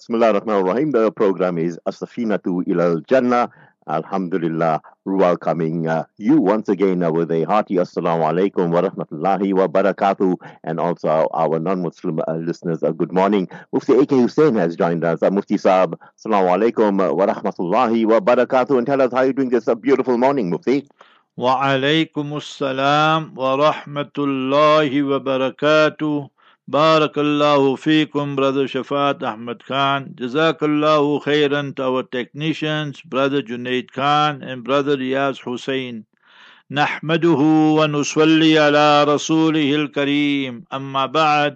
Bismillah ar-Rahman rahim The program is Asafina Ilal Jannah. Alhamdulillah, welcoming uh, you once again uh, with a hearty Assalamu alaikum wa rahmatullahi wa barakatuh, and also our, non Muslim uh, listeners, uh, good morning. Mufti A.K. Hoosen has joined us. Uh, Mufti Saab, Assalamu alaikum wa rahmatullahi wa barakatuh, and tell us how you're doing this uh, beautiful morning, Mufti. Wa alaikum assalam wa rahmatullahi wa barakatuh. بارك الله فيكم برادر شفاعت احمد خان جزاك الله خيرا تو تكنيشنز برادر جنيد خان ان برادر ياس حسين نحمده ونصلي على رسوله الكريم اما بعد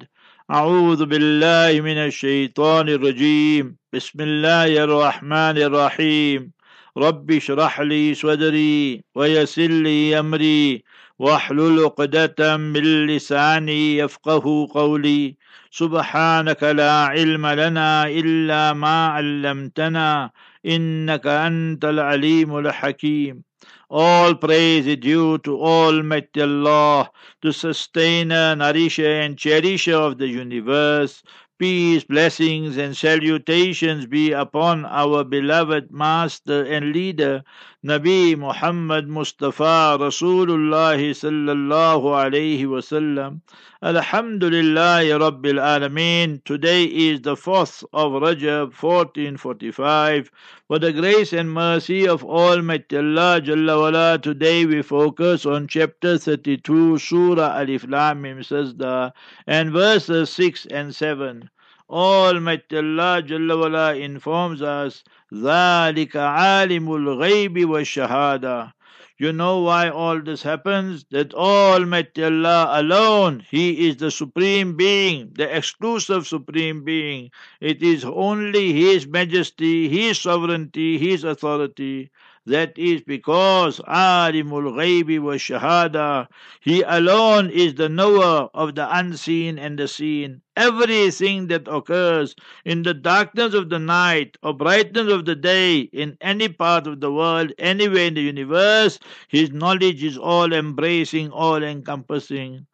اعوذ بالله من الشيطان الرجيم بسم الله الرحمن الرحيم رب اشرح لي صدري ويسر لي امري واحلل عقدة من لساني يفقه قولي سبحانك لا علم لنا إلا ما علمتنا إنك أنت العليم الحكيم All praise is due to Almighty Allah, the sustainer, nourisher, and cherisher of the universe. Peace, blessings, and salutations be upon our beloved Master and Leader, Nabi Muhammad Mustafa Rasulullah sallallahu alayhi wasallam. Alhamdulillah Rabbil Alameen. Today is the 4th of Rajab 1445. For the grace and mercy of Almighty Allah Jalla wala, today we focus on chapter 32, Surah Alif Lam Mim Sajda, and verses 6 and 7. Almighty Allah Jalla wala informs us, ذَلِكَ عَالِمُ الْغَيْبِ وَالشَّهَادَةِ you know why all this happens? That Almighty Allah alone, He is the Supreme Being, the exclusive Supreme Being. It is only His Majesty, His sovereignty, His authority. That is because Alimul Ghaibi wa Shahada, He alone is the knower of the unseen and the seen. Everything that occurs in the darkness of the night or brightness of the day in any part of the world, anywhere in the universe, His knowledge is all embracing, all encompassing.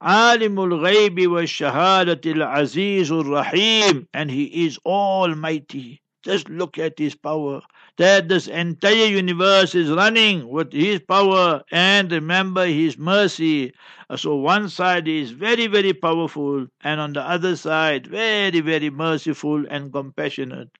Alimul Ghaibi wa Shahadatil Azizur Rahim, and He is Almighty. Just look at His power that this entire universe is running with His power and remember His mercy. Uh, so one side is very, very powerful, and on the other side, very, very merciful and compassionate.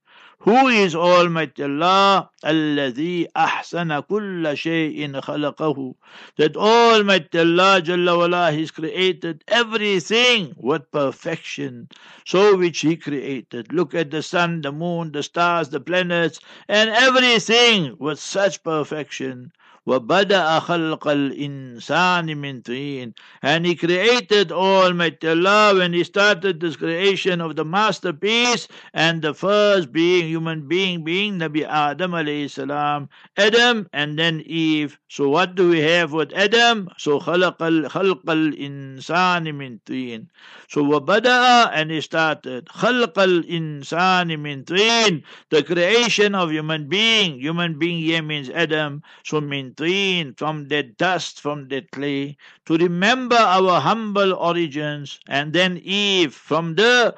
Who is Almighty Allah? الذي أحسن كل شيء خلقه. That Almighty Allah Jalla wala, He's created everything with perfection. So which He created. Look at the sun, the moon, the stars, the planets, and everything with such perfection. وَبَدَأَ خَلْقَ الْإِنسَانِ مِنْ طِينٍ And He created Almighty Allah when He started this creation of the masterpiece and the first being, human being, being Nabi Adam alayhi salam, Adam and then Eve. So what do we have with Adam? So خَلَقَ خَلْقَ الْإِنسَانِ مِنْ طِينٍ So وَبَدَأَ and He started خَلْقَ الْإِنسَانِ مِنْ طِينٍ The creation of human being. Human being here means Adam. So min from the dust, from the clay, to remember our humble origins, and then Eve, from the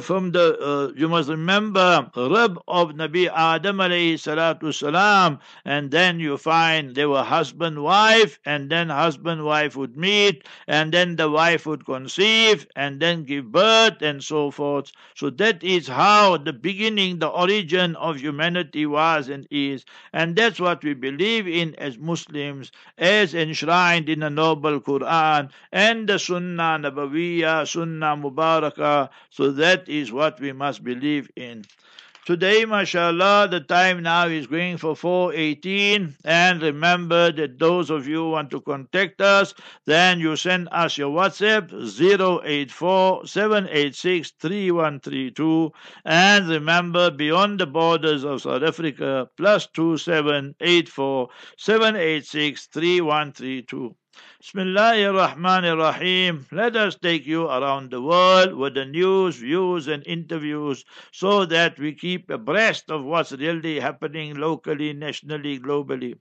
from the uh, you must remember rib of Nabi Adam alayhi salatu salam, and then you find they were husband wife, and then husband wife would meet, and then the wife would conceive, and then give birth, and so forth. So that is how the beginning, the origin of humanity was and is, and that's what we believe in as Muslims as enshrined in the noble Quran and the Sunnah Nabawiyah, Sunnah Mubarakah. So that is what we must believe in. Today, mashallah, the time now is going for 418. And remember that those of you want to contact us, then you send us your WhatsApp 084 And remember, beyond the borders of South Africa, plus 2784 786 3132. Bismillahir Rahmanir Rahim. Let us take you around the world with the news, views, and interviews so that we keep abreast of what's really happening locally, nationally, globally.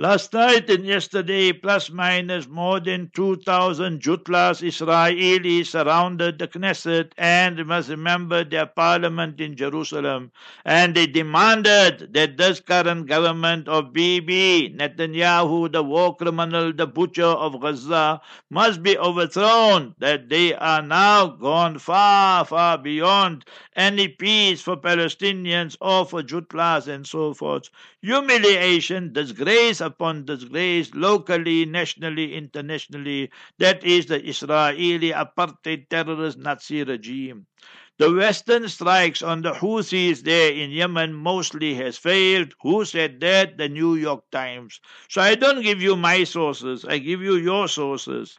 Last night and yesterday, plus minus more than 2,000 Jutlas Israelis surrounded the Knesset and must remember their parliament in Jerusalem. And they demanded that this current government of Bibi, Netanyahu, the war criminal, the butcher of Gaza, must be overthrown, that they are now gone far, far beyond any peace for Palestinians or for Jutlas and so forth. Humiliation, disgrace upon disgrace, locally, nationally, internationally. That is the Israeli apartheid terrorist Nazi regime. The Western strikes on the Houthis there in Yemen mostly has failed. Who said that? The New York Times. So I don't give you my sources, I give you your sources.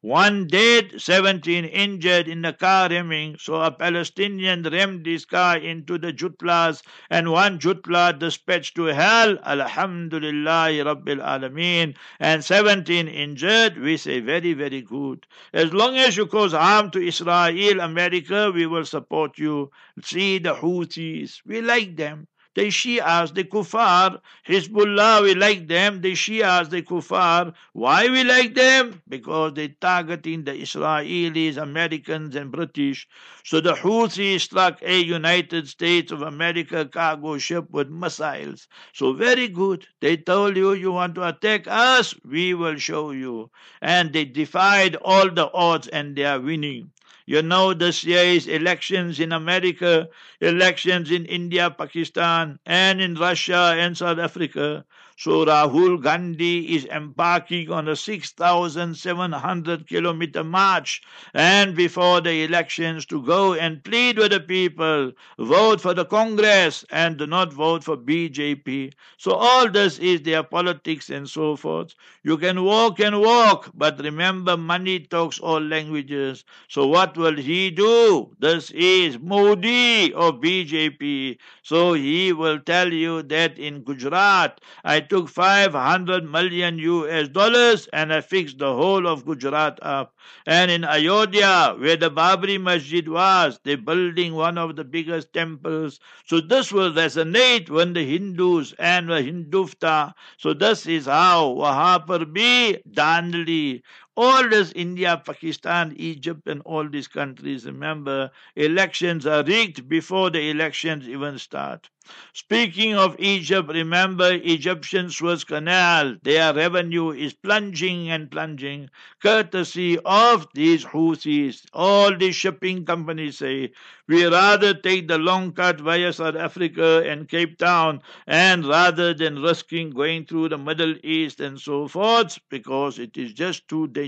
One dead, 17 injured in the car ramming. So a Palestinian rammed his car into the Jutlas and one Jutla dispatched to hell. Alhamdulillah Rabbil Alameen. And 17 injured. We say very, very good. As long as you cause harm to Israel, America, we will support you. See the Houthis. We like them. The Shias, the Kufar, Hezbollah, we like them. The Shias, the Kufar. Why we like them? Because they targeting the Israelis, Americans, and British. So the Houthis struck a United States of America cargo ship with missiles. So very good. They told you you want to attack us, we will show you. And they defied all the odds and they are winning. You know this year's elections in America, elections in India, Pakistan, and in Russia and South Africa. So Rahul Gandhi is embarking on a 6,700 kilometer march and before the elections to go and plead with the people, vote for the Congress and do not vote for BJP. So all this is their politics and so forth. You can walk and walk, but remember money talks all languages. So what will he do? This is Modi of BJP. So he will tell you that in Gujarat I took 500 million US dollars and I fixed the whole of Gujarat up. And in Ayodhya, where the Babri Masjid was, they're building one of the biggest temples. So this will resonate when the Hindus and the Hindutva. So this is how Wahapar be Dandali. All this India, Pakistan, Egypt, and all these countries, remember, elections are rigged before the elections even start. Speaking of Egypt, remember Egyptian Suez Canal, their revenue is plunging and plunging, courtesy of these Houthis. All the shipping companies say, we rather take the long cut via South Africa and Cape Town, and rather than risking going through the Middle East and so forth, because it is just too dangerous.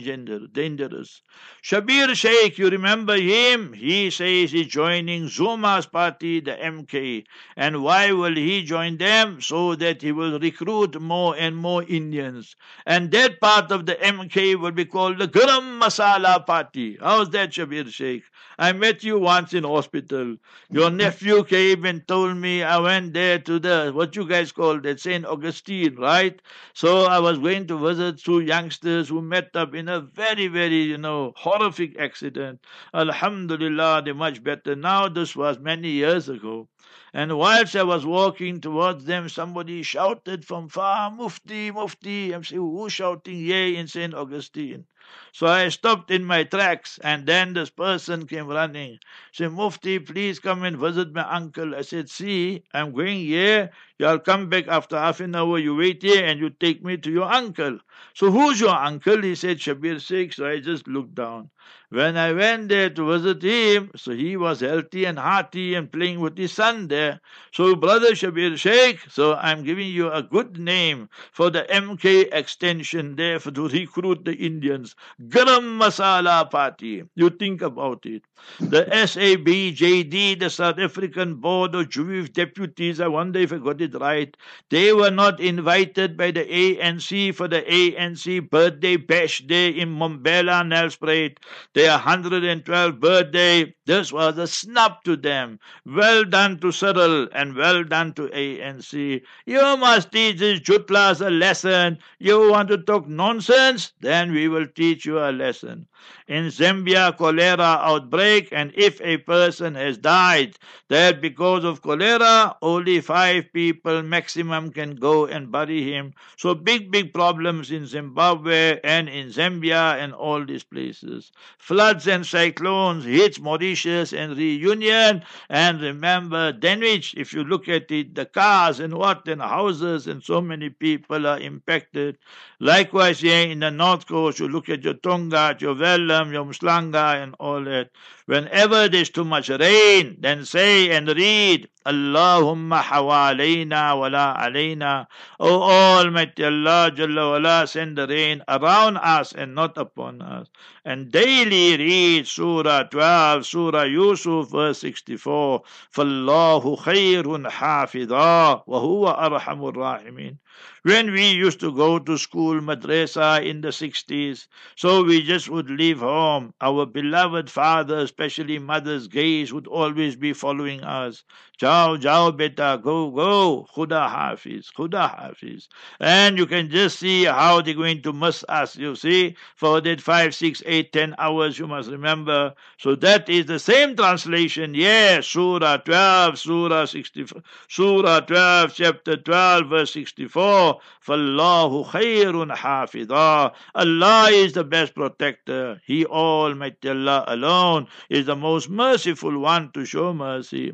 Shabir Sheikh, you remember him? He says he's joining Zuma's party, the MK, and why will he join them? So that he will recruit more and more Indians. And that part of the MK will be called the Garam Masala Party. How's that, Shabir Sheikh? I met you once in hospital. Your mm-hmm. nephew came and told me I went there to the, what you guys call it, St. Augustine, right? So I was going to visit two youngsters who met up in a very, very, you know, horrific accident. Alhamdulillah, they're much better now. This was many years ago. And whilst I was walking towards them, somebody shouted from far, Mufti, Mufti. I'm saying, who's shouting? Yay, in St. Augustine. So I stopped in my tracks, and then this person came running. Said, Mufti, please come and visit my uncle. I said, see, I'm going here. You'll come back after half an hour. You wait here and you take me to your uncle. So who's your uncle? He said, Shabir Sheikh. So I just looked down. When I went there to visit him, so he was healthy and hearty and playing with his son there. So, brother Shabir Sheikh, so I'm giving you a good name for the MK extension there for to recruit the Indians. Garam Masala Party. You think about it. The SABJD, the South African Board of Jewish Deputies, I wonder if I got it right. They were not invited by the ANC for the ANC birthday bash day in Mbombela, Nelspruit their 112th birthday. This was a snub to them. Well done to Cyril and well done to ANC. You must teach these jutlas a lesson. You want to talk nonsense? Then we will teach you a lesson. In Zambia, cholera outbreak, and if a person has died there because of cholera, only five people maximum can go and bury him. So big, big problems in Zimbabwe and in Zambia and all these places. Floods and cyclones hits Mauritius and Reunion. And remember, Danwich, if you look at it, the cars and what and houses and so many people are impacted. Likewise, here in the North Coast, you look at your Tongaat, your your Mslanga, and all that. Whenever there's too much rain, then say and read, Allahumma hawalayna wala alayna. O Almighty Allah Jalla wala, send the rain around us and not upon us. And daily read Surah 12, Surah Yusuf, verse 64. فَاللَّهُ خَيْرٌ حَافِظًا وَهُوَ أَرْحَمُ الرَّاحِمِينَ when we used to go to school, madrasa in the 60s, so we just would leave home. Our beloved father, especially mother's gaze, would always be following us. Jao, jao, beta, go, go. Khuda hafiz, khuda hafiz. And you can just see how they're going to miss us, you see, for that five, six, eight, ten hours, you must remember. So that is the same translation. Yes, Surah 12, Surah 64, Surah 12, chapter 12, verse 64. فَاللَّهُ خَيْرٌ حَافِظًا Allah is the best protector. He Almighty Allah alone is the most merciful one to show mercy.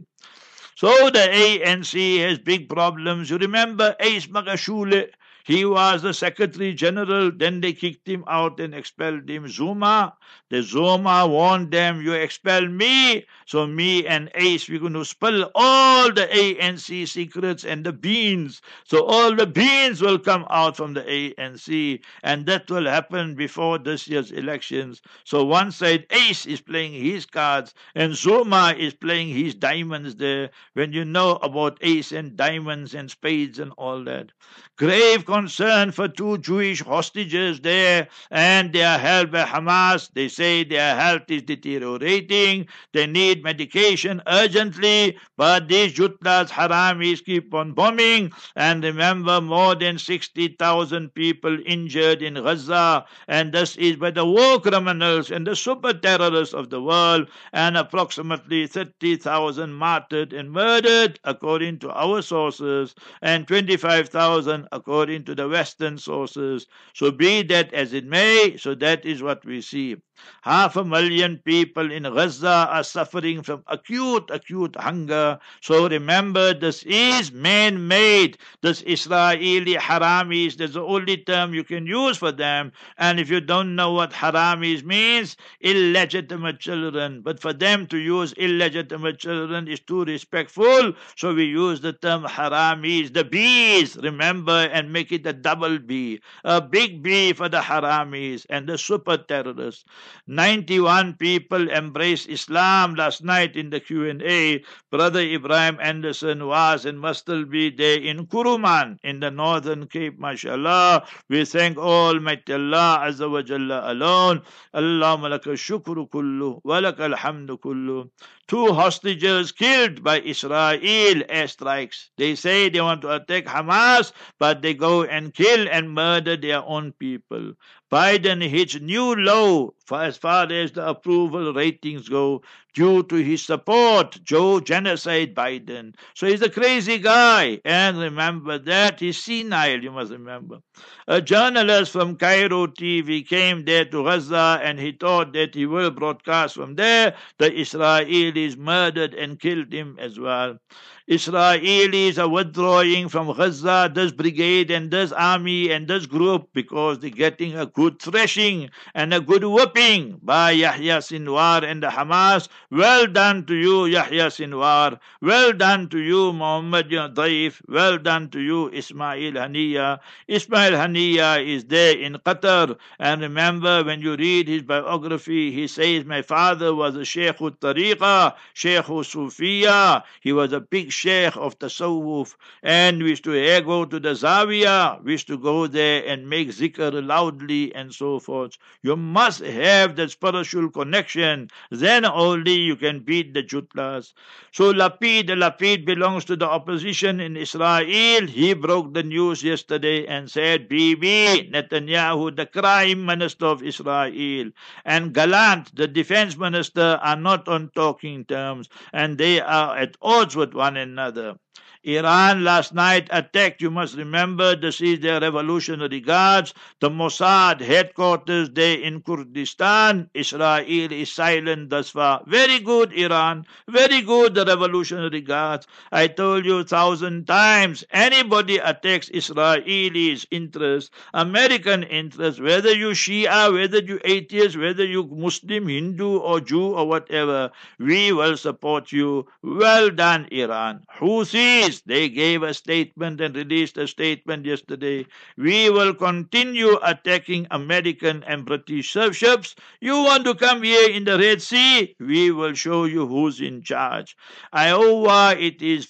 So the ANC has big problems. You remember Ace Magashule? He was the Secretary General. Then they kicked him out and expelled him. Zuma, the Zuma warned them, you expel me. So me and Ace, we're going to spill all the ANC secrets and the beans. So all the beans will come out from the ANC. And that will happen before this year's elections. So one side, Ace is playing his cards and Zuma is playing his diamonds there. When you know about Ace and diamonds and spades and all that. Grave concern for two Jewish hostages there, and are held by Hamas. They say their health is deteriorating. They need medication urgently, but these Jutlas Haramis keep on bombing. And remember, more than 60,000 people injured in Gaza, and this is by the war criminals and the super terrorists of the world, and approximately 30,000 martyred and murdered, according to our sources, and 25,000 according to the Western sources. So be that as it may, so that is what we see. Half a million people in Gaza are suffering from acute, acute hunger. So remember, this is man made. This Israeli haramis, that's the only term you can use for them. And if you don't know what haramis means, illegitimate children. But for them to use illegitimate children is too respectful. So we use the term haramis, the bees, remember, and make it a double B. A big B for the haramis and the super terrorists. 91 people embraced Islam last night in the Q&A. Brother Ibrahim Anderson was and must still be there in Kuruman in the northern Cape, mashallah. We thank Almighty Allah Azza wa Jalla alone. Allahumma laka shukru kullu wa laka alhamdu kullu two hostages killed by Israel airstrikes. They say they want to attack Hamas, but they go and kill and murder their own people. Biden hits new low for as far as the approval ratings go due to his support, Joe Genocide Biden. So he's a crazy guy. And remember that he's senile, you must remember. A journalist from Cairo TV came there to Gaza and he thought that he will broadcast from there. The Israelis murdered and killed him as well. Israelis are withdrawing from Gaza, this brigade and this army and this group because they're getting a good thrashing and a good whooping by Yahya Sinwar and the Hamas. Well done to you, Yahya Sinwar. Well done to you, Muhammad Daif. Well done to you, Ismail Haniya. Ismail Haniya is there in Qatar. And remember, when you read his biography, he says, My father was a Sheikh Tariqa, Sheikh Sufiya. He was a big sheikh of the Tasawwuf and wish to go to the Zawiya, wish to go there and make zikr loudly and so forth. You must have the spiritual connection. Then only you can beat the Jutlas. So Lapid, Lapid belongs to the opposition in Israel. He broke the news yesterday and said, Bibi, Netanyahu, the crime minister of Israel, and Gallant, the defense minister, are not on talking terms and they are at odds with one another another Iran last night attacked, you must remember, this is their revolutionary guards, the Mossad headquarters there in Kurdistan. Israel is silent thus far. Very good, Iran. Very good, the revolutionary guards. I told you a thousand times, anybody attacks Israelis' interest, American interest, whether you Shia, whether you atheist, whether you Muslim, Hindu, or Jew, or whatever, we will support you. Well done, Iran. They gave a statement and released a statement yesterday. We will continue attacking American and British ships. You want to come here in the Red Sea? We will show you who's in charge. Iowa, it is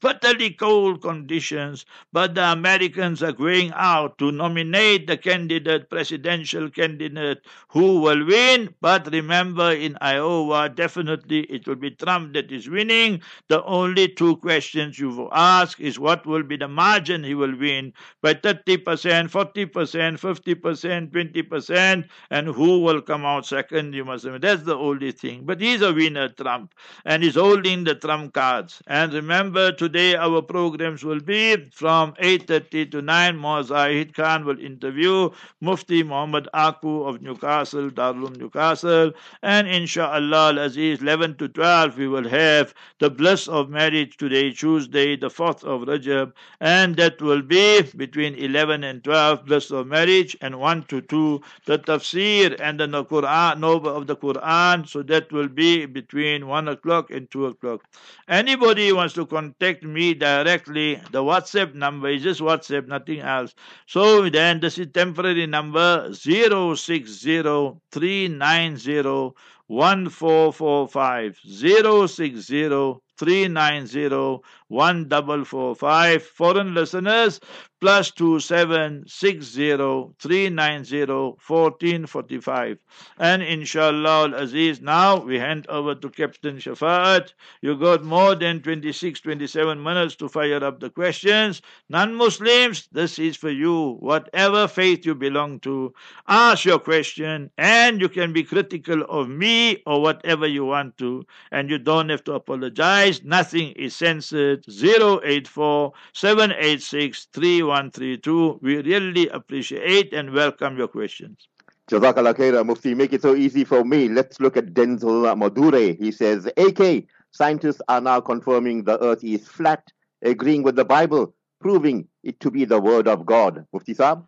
bitterly cold conditions, but the Americans are going out to nominate the candidate, presidential candidate, who will win. But remember, in Iowa, definitely it will be Trump that is winning. The only two questions questions you ask is what will be the margin he will win by 30%, 40%, 50%, 20%, and who will come out second. You must remember. That's the only thing. But he's a winner, Trump, and he's holding the Trump cards. And remember, today our programs will be from 8.30 to 9. Zahid Khan will interview Mufti Muhammad Aku of Newcastle, Darul Newcastle, and inshallah, Aziz, 11 to 12, we will have the bliss of marriage today, Tuesday. The 4th of Rajab, and that will be between 11 and 12, bliss of marriage, and 1 to 2, the tafsir and the Quran, Nova of the Quran, so that will be between 1 o'clock and 2 o'clock. Anybody wants to contact me directly, the WhatsApp number is just WhatsApp, nothing else. So then this is temporary number 060 1445 060 390 1445. Foreign listeners, plus 2760 And inshallah Aziz, now we hand over to Captain Shafaat. You got more than 26, 27 minutes to fire up the questions. Non Muslims, this is for you. Whatever faith you belong to, ask your question and you can be critical of me or whatever you want to. And you don't have to apologize. Nothing is censored. 084 786 132. We really appreciate and welcome your questions. Jazakallah khaira, Mufti. Make it so easy for me. Let's look at Denzel Madure. He says, AK, scientists are now confirming the earth is flat, agreeing with the Bible, proving it to be the word of God. Mufti Saab?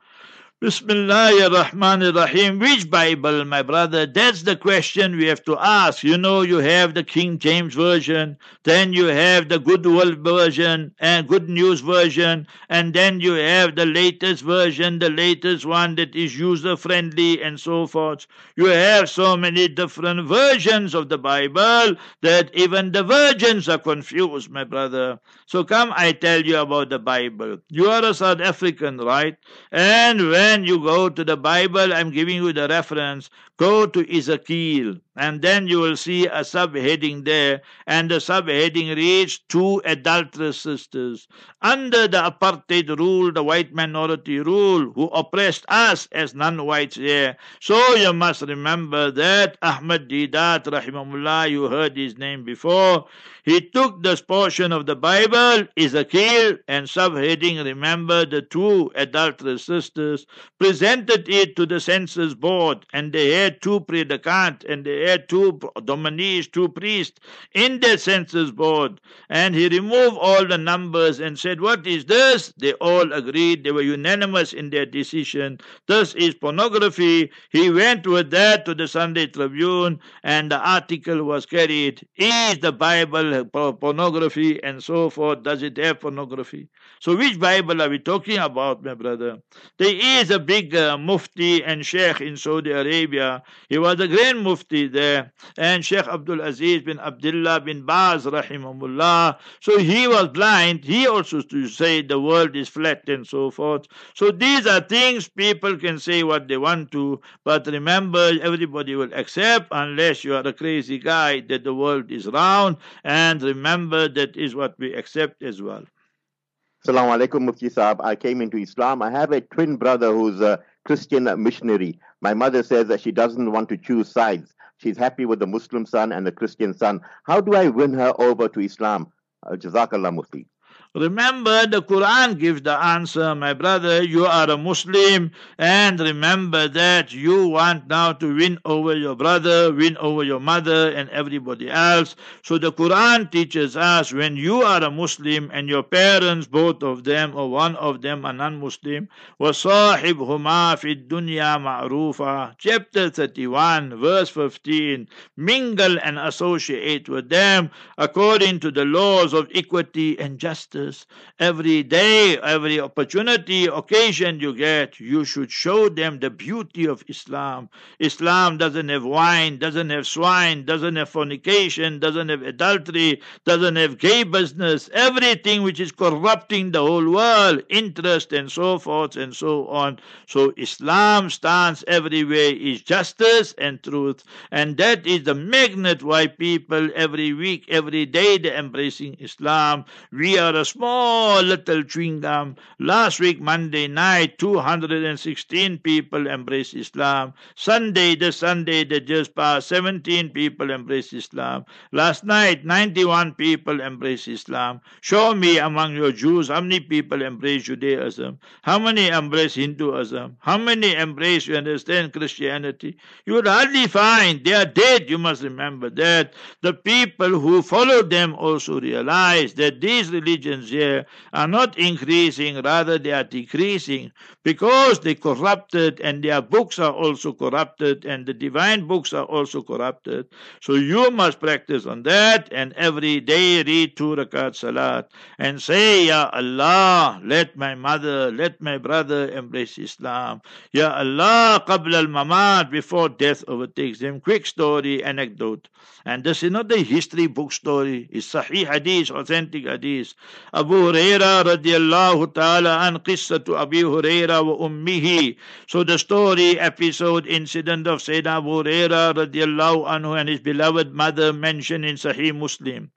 Bismillah ar-Rahman ar-Rahim. Which Bible, my brother? That's the question we have to ask. You know, you have the King James Version, then you have the Good World Version and Good News Version, and then you have the latest version, the latest one that is user friendly and so forth. You have so many different versions of the Bible that even the virgins are confused, my brother. So come, I tell you about the Bible. You are a South African, right? And when when you go to the Bible, I'm giving you the reference, go to Ezekiel, and then you will see a subheading there, and the subheading reads Two adulterous sisters. Under the apartheid rule, the white minority rule, who oppressed us as non whites there. So you must remember that Ahmad Deedat, rahimahullah, you heard his name before. He took this portion of the Bible, Ezekiel, and subheading, remember the two adulterous sisters, presented it to the censor board, and they had two predicants, and they had two dominees, two priests in the censor board. And he removed all the numbers and said, What is this? They all agreed, they were unanimous in their decision. This is pornography. He went with that to the Sunday Tribune, and the article was carried. Is the Bible pornography and so forth? Does it have pornography? So, which Bible are we talking about, my brother? There is a big uh, mufti and sheikh in Saudi Arabia. He was a grand mufti there. And Sheikh Abdul Aziz bin Abdullah bin Baz, rahimahullah. So he was blind. He also to say the world is flat and so forth. So these are things people can say what they want to, but remember, everybody will accept unless you are a crazy guy that the world is round. And remember, that is what we accept as well. Assalamu alaikum, Mufti Saab. I came into Islam. I have a twin brother who's a Christian missionary. My mother says that she doesn't want to choose sides. She's happy with the Muslim son and the Christian son. How do I win her over to Islam? Uh, Jazakallah Mufti. Remember, the Quran gives the answer, my brother. You are a Muslim, and remember that you want now to win over your brother, win over your mother, and everybody else. So the Quran teaches us when you are a Muslim and your parents, both of them or one of them, are non Muslim, وَصَاحِبْهُمَا فِي الدُّنْيَا مَعْرُوفًا Chapter 31, verse 15. Mingle and associate with them according to the laws of equity and justice every day, every opportunity, occasion you get, you should show them the beauty of Islam. Islam doesn't have wine, doesn't have swine, doesn't have fornication, doesn't have adultery, doesn't have gay business, everything which is corrupting the whole world, interest and so forth and so on. So Islam stands everywhere is justice and truth. And that is the magnet why people every week, every day they're embracing Islam. We are a small little chewing gum. Last week, Monday night, 216 people embraced Islam. Sunday, the Sunday that just passed, 17 people embraced Islam. Last night, 91 people embraced Islam. Show me among your Jews how many people embrace Judaism, how many embrace Hinduism, how many embrace, you understand, Christianity. You would hardly find they are dead. You must remember that. The people who followed them also realize that these religions here are not increasing, rather they are decreasing because they corrupted and their books are also corrupted and the divine books are also corrupted. So you must practice on that and every day read two rakat salat and say, Ya Allah, let my mother, let my brother embrace Islam. Ya Allah, qabla al-mamat, before death overtakes them. Quick story, anecdote. And this is not the history book story. It's Sahih Hadith, authentic Hadith. Abu Huraira radiallahu ta'ala an Huraira wa ummihi. So the story, episode, incident of Sayyidina Abu Huraira radiallahu anhu and his beloved mother mentioned in Sahih Muslim.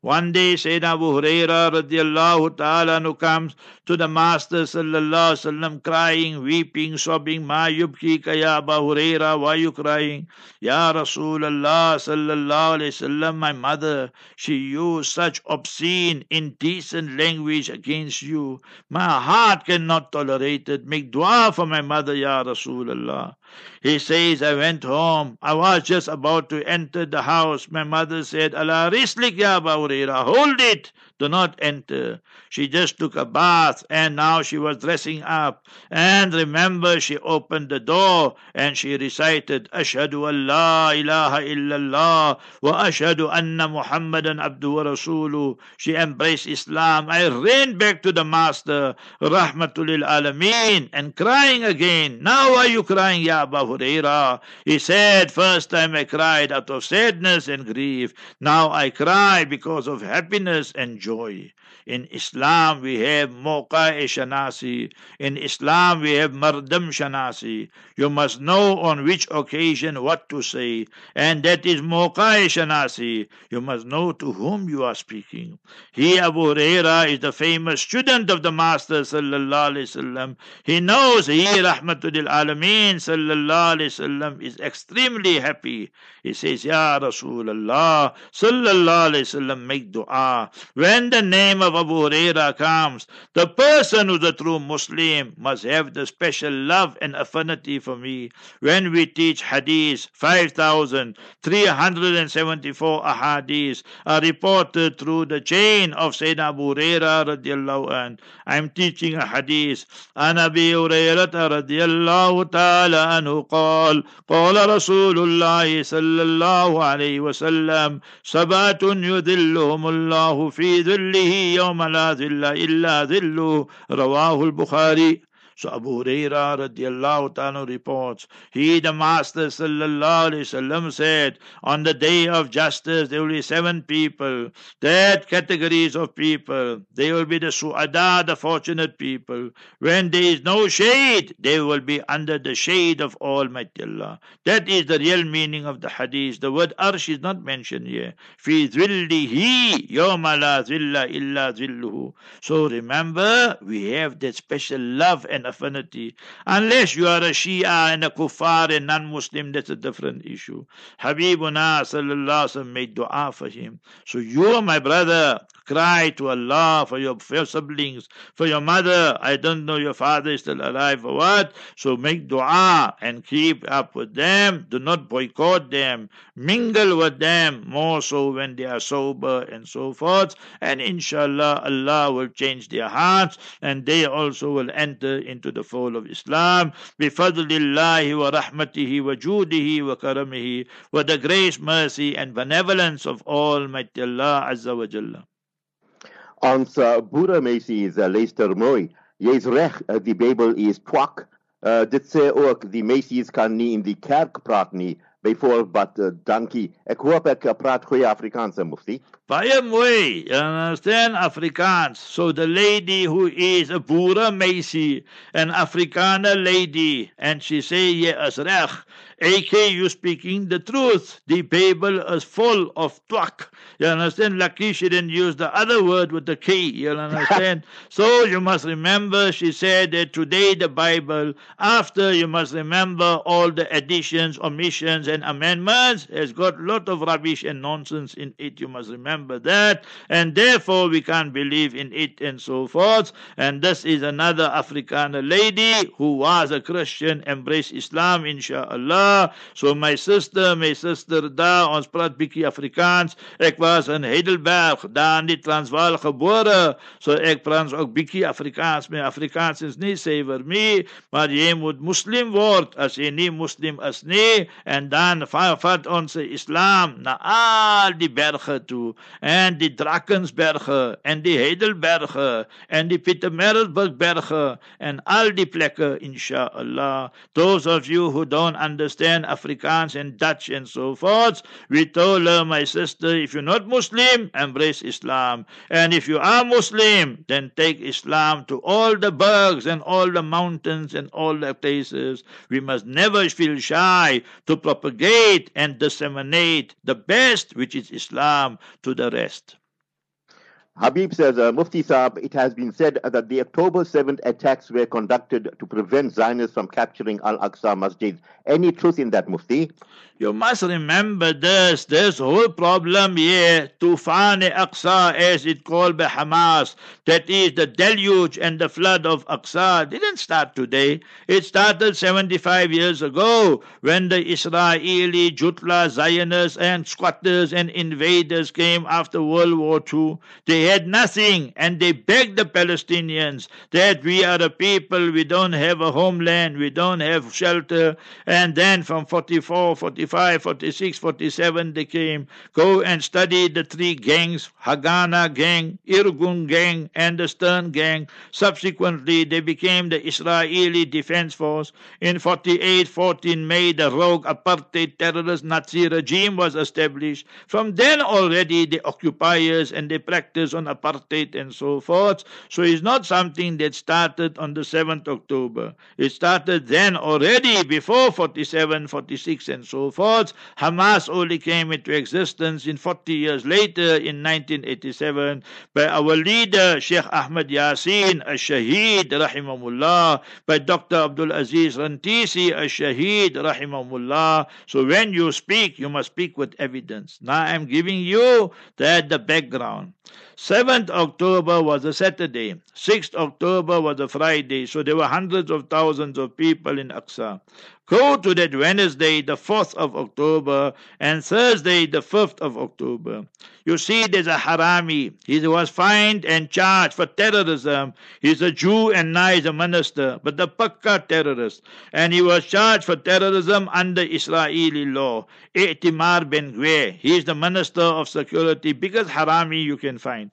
One day Sayyidina Abu Huraira radiallahu ta'ala comes to the Master sallallahu sallam crying, weeping, sobbing, Ma yubki ya Abu Huraira, why you crying? Ya Rasulullah sallallahu alayhi sallam, my mother, she used such obscene, indecent language against you. My heart cannot tolerate it. Make dua for my mother, Ya Rasulullah. He says, I went home. I was just about to enter the house. My mother said, Allah rislik ya hold it. Do not enter. She just took a bath and now she was dressing up. And remember, she opened the door and she recited, Ashhadu an la ilaha illallah wa ashhadu anna Muhammadan abdu wa rasulu. She embraced Islam. I ran back to the Master, Rahmatul Alameen, and crying again. Now are you crying, Ya Abu Huraira? He said, First time I cried out of sadness and grief. Now I cry because of happiness and joy. In Islam, we have Moqa Shanasi. In Islam, we have Mardam Shanasi. You must know on which occasion what to say, and that is Moqa Shanasi. You must know to whom you are speaking. He, Abu Huraira, is the famous student of the Master Sallallahu. He knows he, Rahmatul Alameen Sallallahu Alaihi is extremely happy. He says, Ya Rasulullah Sallallahu Alaihi Wasallam, make dua. When the name of of Abu Huraira comes, the person who's a true Muslim must have the special love and affinity for me. When we teach hadith, 5,374 ahadith are reported through the chain of Sayyidina Abu Huraira radiallahu anh. I'm teaching a hadith. عن أبي هريرة رضي الله تعالى عنه قال قال رسول الله صلى الله عليه وسلم سبعة يذلهم الله في ذله يوم لا ذل إلا ذله. رواه البخاري. So Abu Huraira radiallahu ta'ala reports, he the Master sallallahu alayhi wasallam said, on the day of justice there will be seven people, that categories of people, they will be the su'ada, the fortunate people. When there is no shade, they will be under the shade of Almighty Allah. That is the real meaning of the hadith. The word arsh is not mentioned here. Fi illa dhilluhu. So remember, we have that special love and affinity. Unless you are a Shia and a kuffar and non-Muslim, that's a different issue. Habibuna sallallahu made dua for him. So you, are my brother, cry to Allah for your, for your siblings, for your mother. I don't know your father is still alive or what. So make dua and keep up with them. Do not boycott them. Mingle with them more so when they are sober and so forth. And inshallah, Allah will change their hearts and they also will enter into the fold of Islam. Rahmatihi wa judihi wa karamihi. With the grace, mercy and benevolence of Almighty Allah Azza wa Jalla. Ons uh, boeremensie is uh, luister mooi. Jy's reg, uh, die Bybel is twak. Uh, dit sê ook die meisies kan nie in die kerk praat nie. Byvoorbeeld, uh, dankie. Ek hoop ek uh, praat goeie Afrikaans, mufti. Baie mooi. You understand Afrikaans. So the lady who is a boere meisie, an Afrikaner lady, and she say jy is reg. AK, you speaking the truth. The Bible is full of twak. You understand? Lucky she didn't use the other word with the K. You understand? so you must remember, she said that today the Bible, after you must remember all the additions, omissions, and amendments, has got a lot of rubbish and nonsense in it. You must remember that. And therefore we can't believe in it and so forth. And this is another Afrikaner lady who was a Christian, embraced Islam, inshallah. So my sister, my sister daar, ons praat Afrikaans. Ek was in Heidelberg, daar in die Transvaal gebore. So ek praat ook bietjie Afrikaans. My Afrikaans is nie sewer me, maar jy moet moslim word as jy nie moslim is nie en dan vat ons Islam na al die berge toe en die Drakensberge en die Heidelberge en die Pietermaritzburgberge en al die plekke inshallah. Those of you who don't understand Afrikaans and Dutch and so forth. We told her, my sister, if you're not Muslim, embrace Islam. And if you are Muslim, then take Islam to all the bergs and all the mountains and all the places. We must never feel shy to propagate and disseminate the best, which is Islam, to the rest. Habib says, uh, Mufti Saab, it has been said that the October 7th attacks were conducted to prevent Zionists from capturing Al Aqsa Masjid. Any truth in that, Mufti? You must remember this. This whole problem here, Tufan Aqsa, as it called by Hamas, that is the deluge and the flood of Aqsa, didn't start today. It started 75 years ago when the Israeli Jutla Zionists and squatters and invaders came after World War II. They had nothing and they begged the Palestinians that we are a people, we don't have a homeland, we don't have shelter. And then from 44, 45, 46, 47, they came, go and study the three gangs, Haganah gang, Irgun gang, and the Stern gang. Subsequently, they became the Israeli Defense Force. In 48, 14 May, the rogue apartheid terrorist Nazi regime was established. From then already, the occupiers and the on apartheid and so forth. So it's not something that started on the 7th October. It started then already before 47, 46 and so forth. Hamas only came into existence in 40 years later in 1987 by our leader Sheikh Ahmad Yasin al-Shaheed rahimahullah, by Dr. Abdul Aziz Rantisi al-Shaheed rahimahullah. So when you speak, you must speak with evidence. Now I'm giving you that the background. 7th October was a Saturday. 6th October was a Friday. So there were hundreds of thousands of people in Aqsa. Go to that Wednesday, the 4th of October, and Thursday, the 5th of October. You see, there's a harami. He was fined and charged for terrorism. He's a Jew and now he's a minister, but the Pakka terrorist. And he was charged for terrorism under Israeli law. Itamar Ben Gvir. He's the minister of security, biggest harami you can find.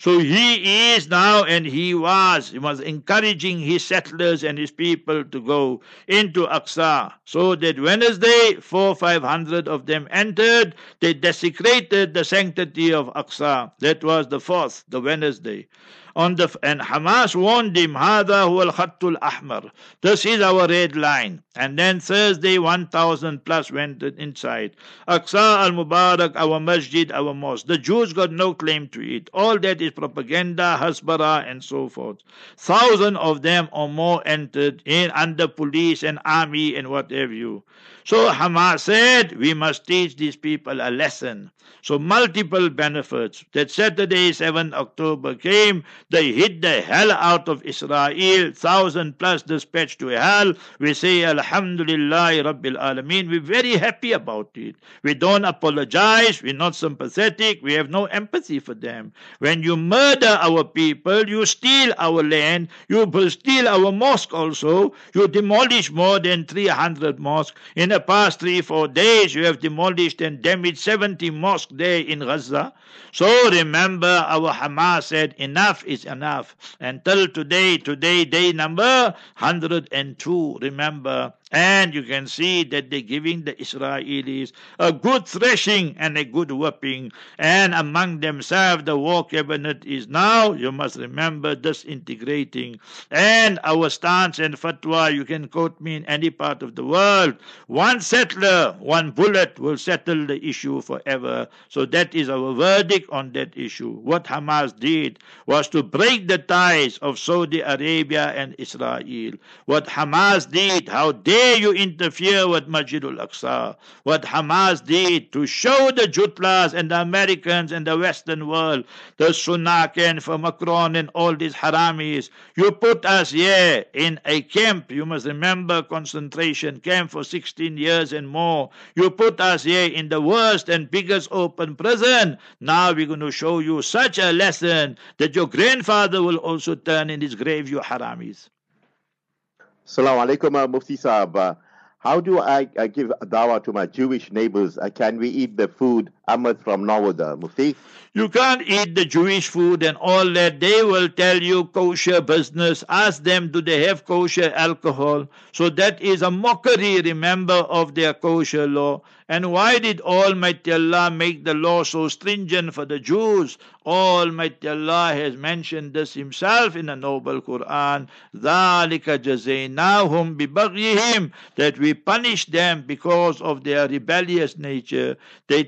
So he is now, and he was, he was encouraging his settlers and his people to go into Aqsa. So that Wednesday, four, five hundred of them entered. They desecrated the sanctity of Aqsa. That was the fourth, the Wednesday on the and Hamas warned him, Hada huwa al ahmar. This is our red line. And then Thursday, 1,000 plus went inside. Aqsa al Mubarak, our masjid, our mosque. The Jews got no claim to it. All that is propaganda, Hasbara, and so forth. Thousand of them or more entered in under police and army and what have you. So Hamas said, We must teach these people a lesson so multiple benefits. That Saturday, 7 October came, they hit the hell out of Israel, thousand plus dispatched to hell. We say Alhamdulillah Rabbil Alameen. We're very happy about it. We don't apologize, we're not sympathetic, we have no empathy for them. When you murder our people, you steal our land, you steal our mosque also, you demolish more than 300 mosques. In the past three, four days, you have demolished and damaged 70 mosques day in Gaza. So remember, our Hamas said, enough is enough. Until today, today, day number 102, remember. And you can see that they're giving the Israelis a good threshing and a good whipping. And among themselves, the war cabinet is now, you must remember, disintegrating. And our stance and fatwa, you can quote me in any part of the world. One settler, one bullet will settle the issue forever. So that is our verdict on that issue. What Hamas did was to break the ties of Saudi Arabia and Israel. What Hamas did, how they dare you interfere with Masjid al-Aqsa? What Hamas did to show the Jutlas and the Americans and the Western world, the Sunak and for Macron and all these haramis. You put us here in a camp, you must remember concentration camp for 16 years and more. You put us here in the worst and biggest open prison. Now we're going to show you such a lesson that your grandfather will also turn in his grave, you haramis. Assalamu alaikum, uh, Mufti Saab. Uh, how do I, I give dawah to my Jewish neighbors? Uh, can we eat the food Ahmed from Norwood, uh, Mufti? You can't eat the Jewish food and all that. They will tell you kosher business. Ask them, do they have kosher alcohol? So that is a mockery, remember, of their kosher law. And why did Almighty Allah make the law so stringent for the Jews? Almighty Allah has mentioned this Himself in the Noble Quran. ذَلِكَ جَزَيْنَاهُمْ بِبَغْيِهِمْ That we punish them because of their rebellious nature. They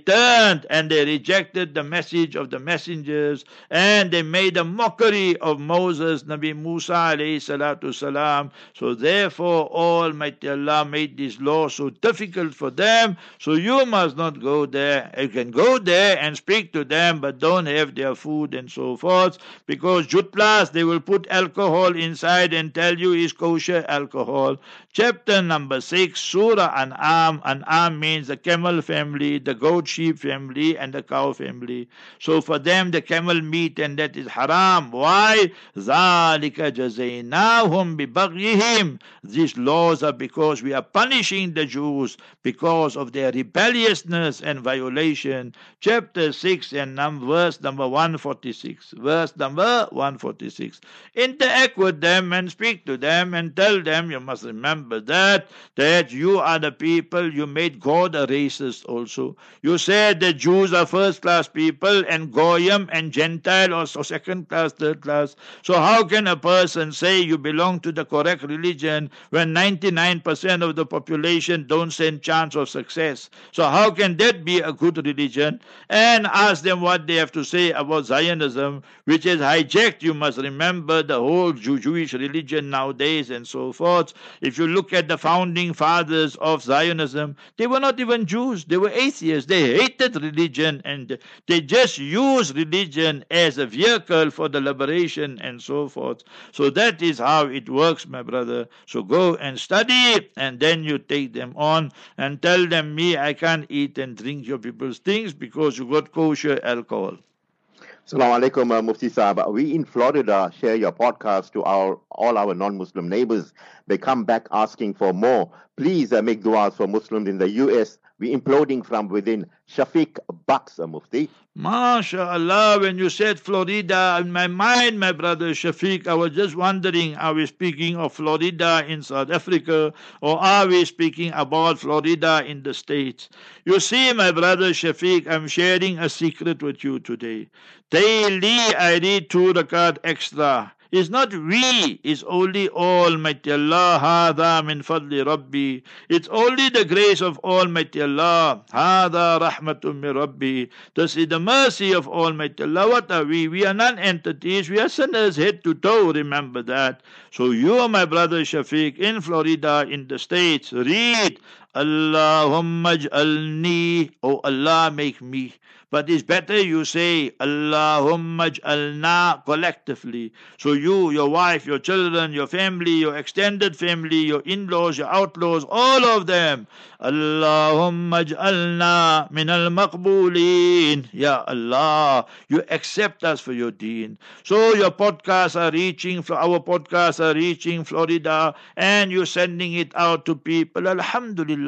and they rejected the message of the messengers and they made a mockery of Moses, Nabi Musa alayhi salatu salam. So therefore Almighty Allah made this law so difficult for them. So so you must not go there. You can go there and speak to them, but don't have their food and so forth. Because jutlas, they will put alcohol inside and tell you is kosher alcohol. Chapter number 6, Surah An'am. An'am means the camel family, the goat sheep family, and the cow family. So for them, the camel meat and that is haram. Why? ذَلِكَ جَزَيْنَاهُمْ بِبَغْيِهِمْ These laws are because we are punishing the Jews because of their rebelliousness and violation. Chapter 6 and number, verse number 146. Verse number 146. Interact with them and speak to them and tell them, you must remember that, that you are the people, you made God a racist also. You said the Jews are first class people and Goyim and Gentile or second class, third class. So how can a person say you belong to the correct religion when 99% of the population don't stand chance of success? So how can that be a good religion? And ask them what they have to say about Zionism, which is hijacked, you must remember, the whole Jew- Jewish religion nowadays and so forth. If you look at the founding fathers of Zionism, they were not even Jews, they were atheists. They hated religion and they just use religion as a vehicle for the liberation and so forth. So that is how it works, my brother. So go and study and then you take them on and tell them, me, I can't eat and drink your people's things because you got kosher alcohol. Assalamu alaikum, uh, Mufti Saab. We in Florida share your podcast to our all our non-Muslim neighbors. They come back asking for more. Please uh, make du'as for Muslims in the U.S., imploding from within. Shafiq Bucks, Mufti. MashaAllah, when you said Florida, in my mind, my brother Shafiq, I was just wondering, are we speaking of Florida in South Africa or are we speaking about Florida in the States? You see, my brother Shafiq, I'm sharing a secret with you today. Daily I read two rakat extra. It's not we, it's only Almighty Allah. Hada min fadli Rabbi. It's only the grace of Almighty Allah. Hada rahmatum min Rabbi. This is the mercy of Almighty Allah. What are we? We are non-entities. We are sinners head to toe. Remember that. So you, my brother Shafiq, in Florida, in the States, read Allahumma ja'alni. Oh Allah, make me. But it's better you say Allahumma ja'alna collectively. So you, your wife, your children, your family, your extended family, your in-laws, your outlaws, all of them. Allahumma ja'alna min al-maqbulin. Ya Allah, you accept us for your deen. So your podcasts are reaching, our podcasts are reaching Florida and you're sending it out to people. Alhamdulillah.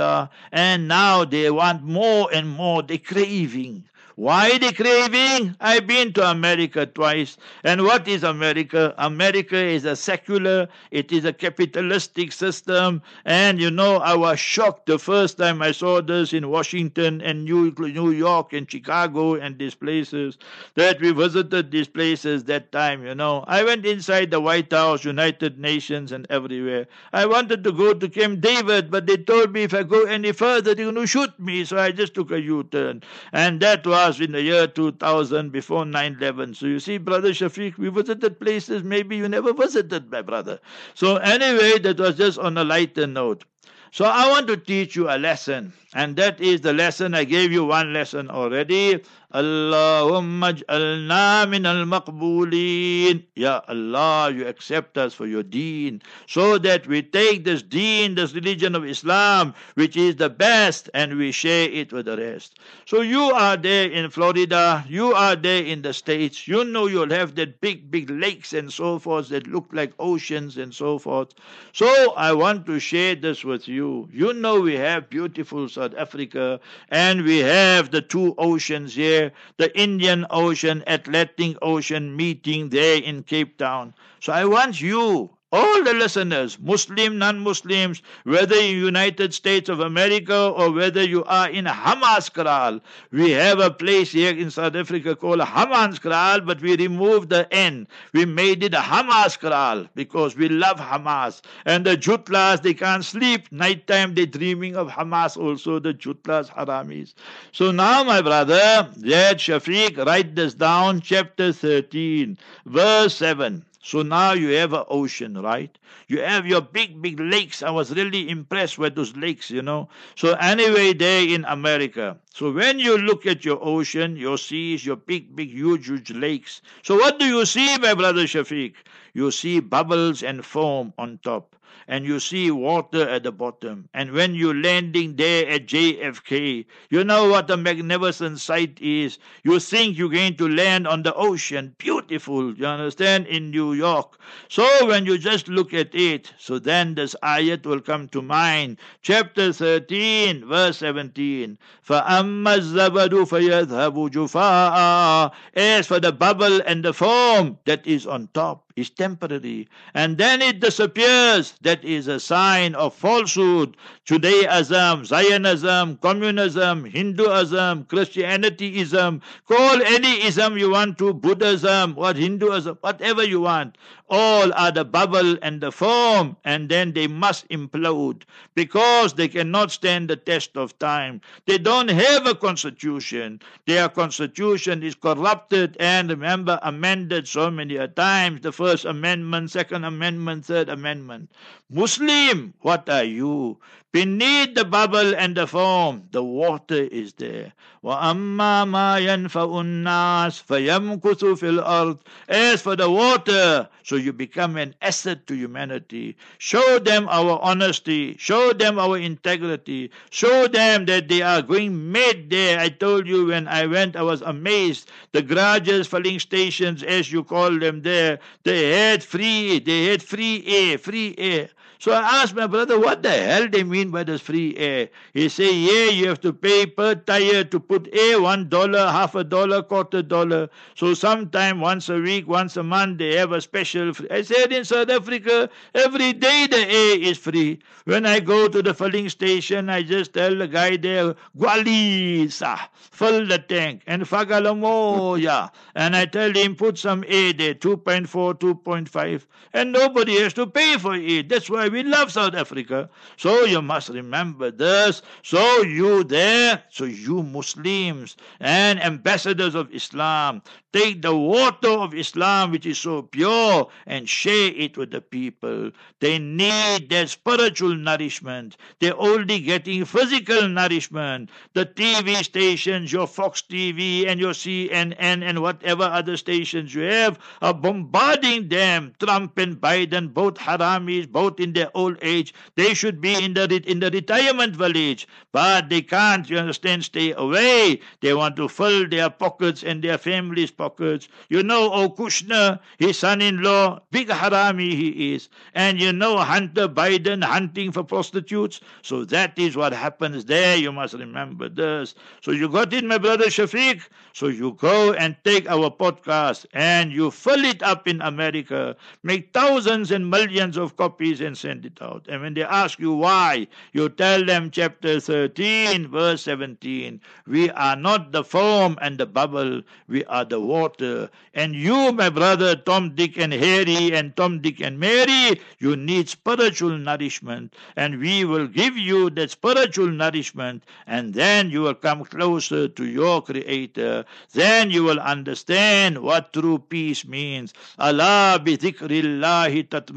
And now they want more and more. They're craving. Why the craving? I've been to America twice. And what is America? America is a secular, it is a capitalistic system. And you know, I was shocked the first time I saw this in Washington and New, New York and Chicago and these places that we visited these places that time, you know. I went inside the White House, United Nations, and everywhere. I wanted to go to Camp David, but they told me if I go any further, they're going to shoot me. So I just took a U turn. And that was in the year 2000 before 9 11. So you see, Brother Shafiq, we visited places maybe you never visited, my brother. So, anyway, that was just on a lighter note. So, I want to teach you a lesson, and that is the lesson I gave you one lesson already. Allahumma ja'alna min al-maqbulin. Ya Allah, you accept us for your deen, so that we take this deen, this religion of Islam, which is the best, and we share it with the rest. So you are there in Florida, you are there in the States, you know you'll have that big, big lakes and so forth that look like oceans and so forth. So I want to share this with you. You know we have beautiful South Africa, and we have the two oceans here the Indian Ocean, Atlantic Ocean meeting there in Cape Town. So I want you all the listeners, Muslim, non-Muslims, whether in United States of America or whether you are in Hammanskraal. We have a place here in South Africa called Hammanskraal, but we removed the N. We made it a Hamaskraal because we love Hamas. And the Jutlas, they can't sleep. Nighttime, they're dreaming of Hamas also, the Jutlas, Haramis. So now, my brother, Zaid Shafiq, write this down, chapter 13, verse 7. So now you have an ocean, right? You have your big, big lakes. I was really impressed with those lakes, you know. So anyway, there in America. So when you look at your ocean, your seas, your big, big, huge, huge lakes. So what do you see, my brother Shafiq? You see bubbles and foam on top and you see water at the bottom. And when you're landing there at JFK, you know what a magnificent sight is. You think you're going to land on the ocean. Beautiful, you understand, in New York. So when you just look at it, so then this ayat will come to mind. Chapter 13, verse 17. فَأَمَّا الزَّبَدُ فَيَذْهَبُ جُفَاءً As for the bubble and the foam that is on top, is temporary and then it disappears. That is a sign of falsehood. Judaism, Zionism, communism, Hinduism, Christianityism, call any ism you want to, Buddhism, what Hinduism, whatever you want. All are the bubble and the foam, and then they must implode because they cannot stand the test of time. They don't have a constitution. Their constitution is corrupted and remember amended so many times. The First Amendment, Second Amendment, Third Amendment. Muslim, what are you? Beneath the bubble and the foam, the water is there. وَأَمَّا مَا يَنْفَعُ النَّاسِ فَيَمْكُثُ فِي الْأَرْضِ As for the water, so you become an asset to humanity. Show them our honesty. Show them our integrity. Show them that they are going mad there. I told you when I went, I was amazed. The garages, filling stations, as you call them there, they had free, they had free air, free air air. So I asked my brother, what the hell they mean by this free air? He said, yeah, you have to pay per tire to put air, one dollar, half a dollar, quarter dollar. So sometime once a week, once a month, they have a special. Free. I said in South Africa, every day the air is free. When I go to the filling station, I just tell the guy there, Gualisa, fill the tank, and Fagalamoya. And I tell him, put some air there, 2.4, 2.5, and nobody has to pay for it. That's why we love South Africa. So you must remember this. So you there, so you Muslims and ambassadors of Islam, take the water of Islam, which is so pure, and share it with the people. They need their spiritual nourishment. They're only getting physical nourishment. The TV stations, your Fox TV and your CNN and whatever other stations you have, are bombarding them. Trump and Biden, both haramis, both in their old age. They should be in the in the retirement village, but they can't. You understand? Stay away. They want to fill their pockets and their families' pockets. You know, O Kushner, his son-in-law, big harami he is, and you know Hunter Biden hunting for prostitutes. So that is what happens there. You must remember this. So you got it, my brother Shafiq. So you go and take our podcast and you fill it up in America, make thousands and millions of copies and send it out. And when they ask you why, you tell them chapter 13, verse 17. We are not the foam and the bubble, we are the water. And you, my brother, Tom, Dick, and Harry, and Tom, Dick, and Mary, you need spiritual nourishment. And we will give you that spiritual nourishment, and then you will come closer to your Creator. Then you will understand what true peace means. Allah bi qulub.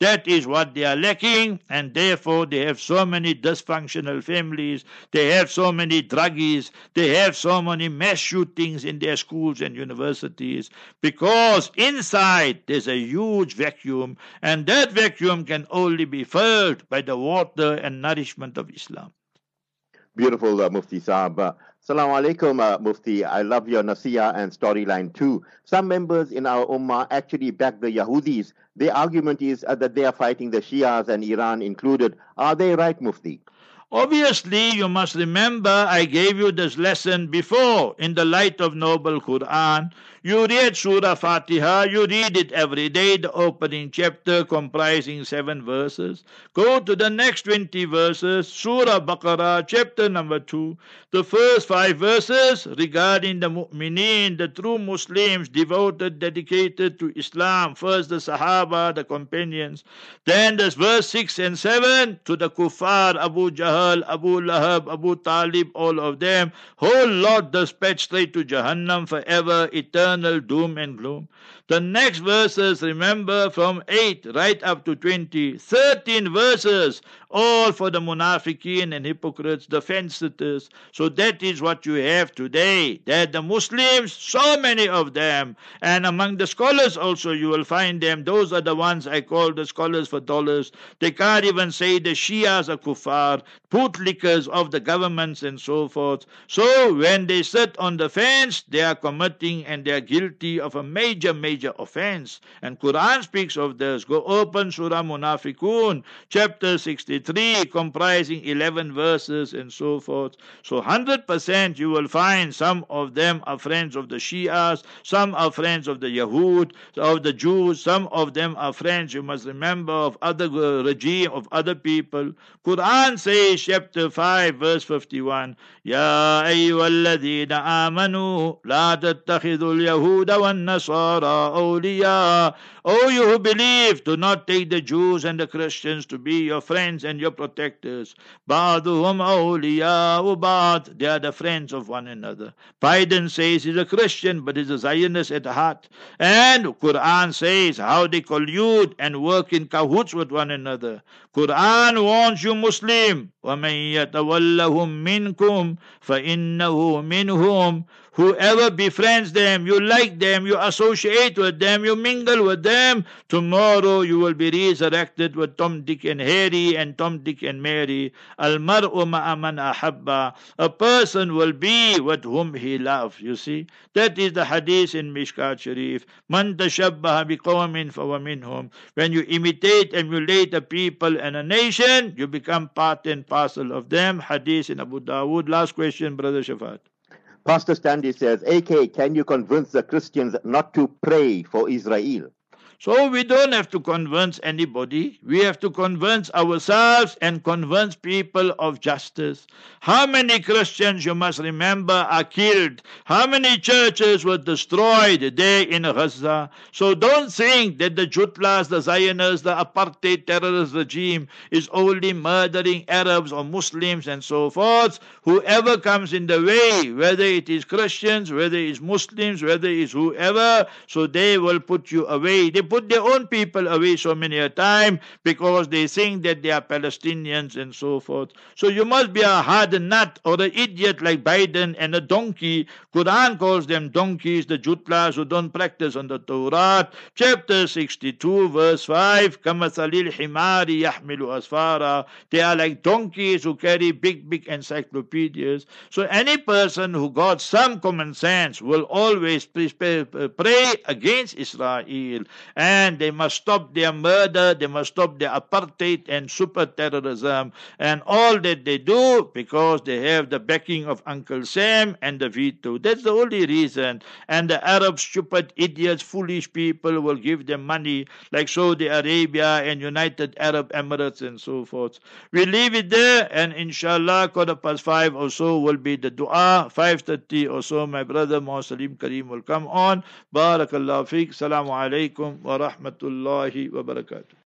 That is what they are lacking, and therefore they have so many dysfunctional families, they have so many druggies, they have so many mass shootings in their schools and universities, because inside there's a huge vacuum, and that vacuum can only be filled by the water and nourishment of Islam. Beautiful, uh, Mufti Saab. Uh, Assalamu alaikum, uh, Mufti. I love your Naseeha and storyline too. Some members in our Ummah actually back the Yahudis. Their argument is uh, that they are fighting the Shias and Iran included. Are they right, Mufti? Obviously, you must remember I gave you this lesson before in the light of Noble Quran. You read Surah Fatiha, you read it every day, the opening chapter comprising seven verses. Go to the next 20 verses, Surah Baqarah, chapter number 2. The first five verses regarding the mu'mineen, the true Muslims devoted, dedicated to Islam. First the Sahaba, the companions. Then there's verse 6 and 7 to the kuffar, Abu Jahl, Abu Lahab, Abu Talib, all of them. Whole lot dispatched straight to Jahannam forever, eternal eternal doom and gloom. The next verses, remember, from 8 right up to 20, 13 verses, all for the munafiqeen and hypocrites, the fence So that is what you have today. That the Muslims, so many of them, and among the scholars also you will find them. Those are the ones I call the scholars for dollars. They can't even say the Shias are kuffar, bootlickers of the governments and so forth. So when they sit on the fence, they are committing and they are guilty of a major, major major offense. And Quran speaks of this. Go open Surah Munafiqun, chapter 63, comprising 11 verses and so forth. So 100% you will find some of them are friends of the Shias, some are friends of the Yahud, of the Jews, some of them are friends, you must remember, of other regime, of other people. Quran says, chapter 5, verse 51, يا أيها الذين آمنوا لا تتخذوا اليهود والنصارى awliya. O you who believe, do not take the Jews and the Christians to be your friends and your protectors. Ba'duhum awliya ba'd. They are the friends of one another. Biden says he's a Christian, but he's a Zionist at heart. And Quran says how they collude and work in cahoots with one another. Quran warns you Muslim, وَمَن يَتَوَلَّهُم مِّنكُمْ فَإِنَّهُ مِنْهُمْ Whoever befriends them, you like them, you associate with them, you mingle with them, tomorrow you will be resurrected with Tom, Dick, and Harry and Tom, Dick, and Mary. Al mar'u ma'aman ahabba. A person will be with whom he loves. You see, that is the hadith in Mishkat Sharif. Man tashabbaha biqawmin fawa minhum. When you imitate, emulate a people and a nation, you become part and parcel of them. Hadith in Abu Dawood. Last question, Brother Shafaat. Pastor Stanley says, AK, can you convince the Christians not to pray for Israel? So we don't have to convince anybody. We have to convince ourselves and convince people of justice. How many Christians, you must remember, are killed? How many churches were destroyed there in Gaza? So don't think that the Jutlas, the Zionists, the apartheid terrorist regime is only murdering Arabs or Muslims and so forth. Whoever comes in the way, whether it is Christians, whether it is Muslims, whether it is whoever, so they will put you away. They put their own people away so many a time because they think that they are Palestinians and so forth. So you must be a hard nut or an idiot like Biden and a donkey. Quran calls them donkeys, the jutlas who don't practice on the Torah. Chapter 62, verse 5. Kamathalil himari. They are like donkeys who carry big, big encyclopedias. So any person who got some common sense will always pray against Israel and they must stop their murder, they must stop their apartheid and super terrorism and all that they do because they have the backing of Uncle Sam and the veto. That's the only reason. And the Arab stupid idiots, foolish people will give them money like Saudi Arabia and United Arab Emirates and so forth. We leave it there and inshallah quarter past five or so will be the dua. 5.30 or so my brother Muhammad Salim Kareem will come on. Barakallah fiqh. Salamu alaikum wa rahmatullahi wa barakatuh.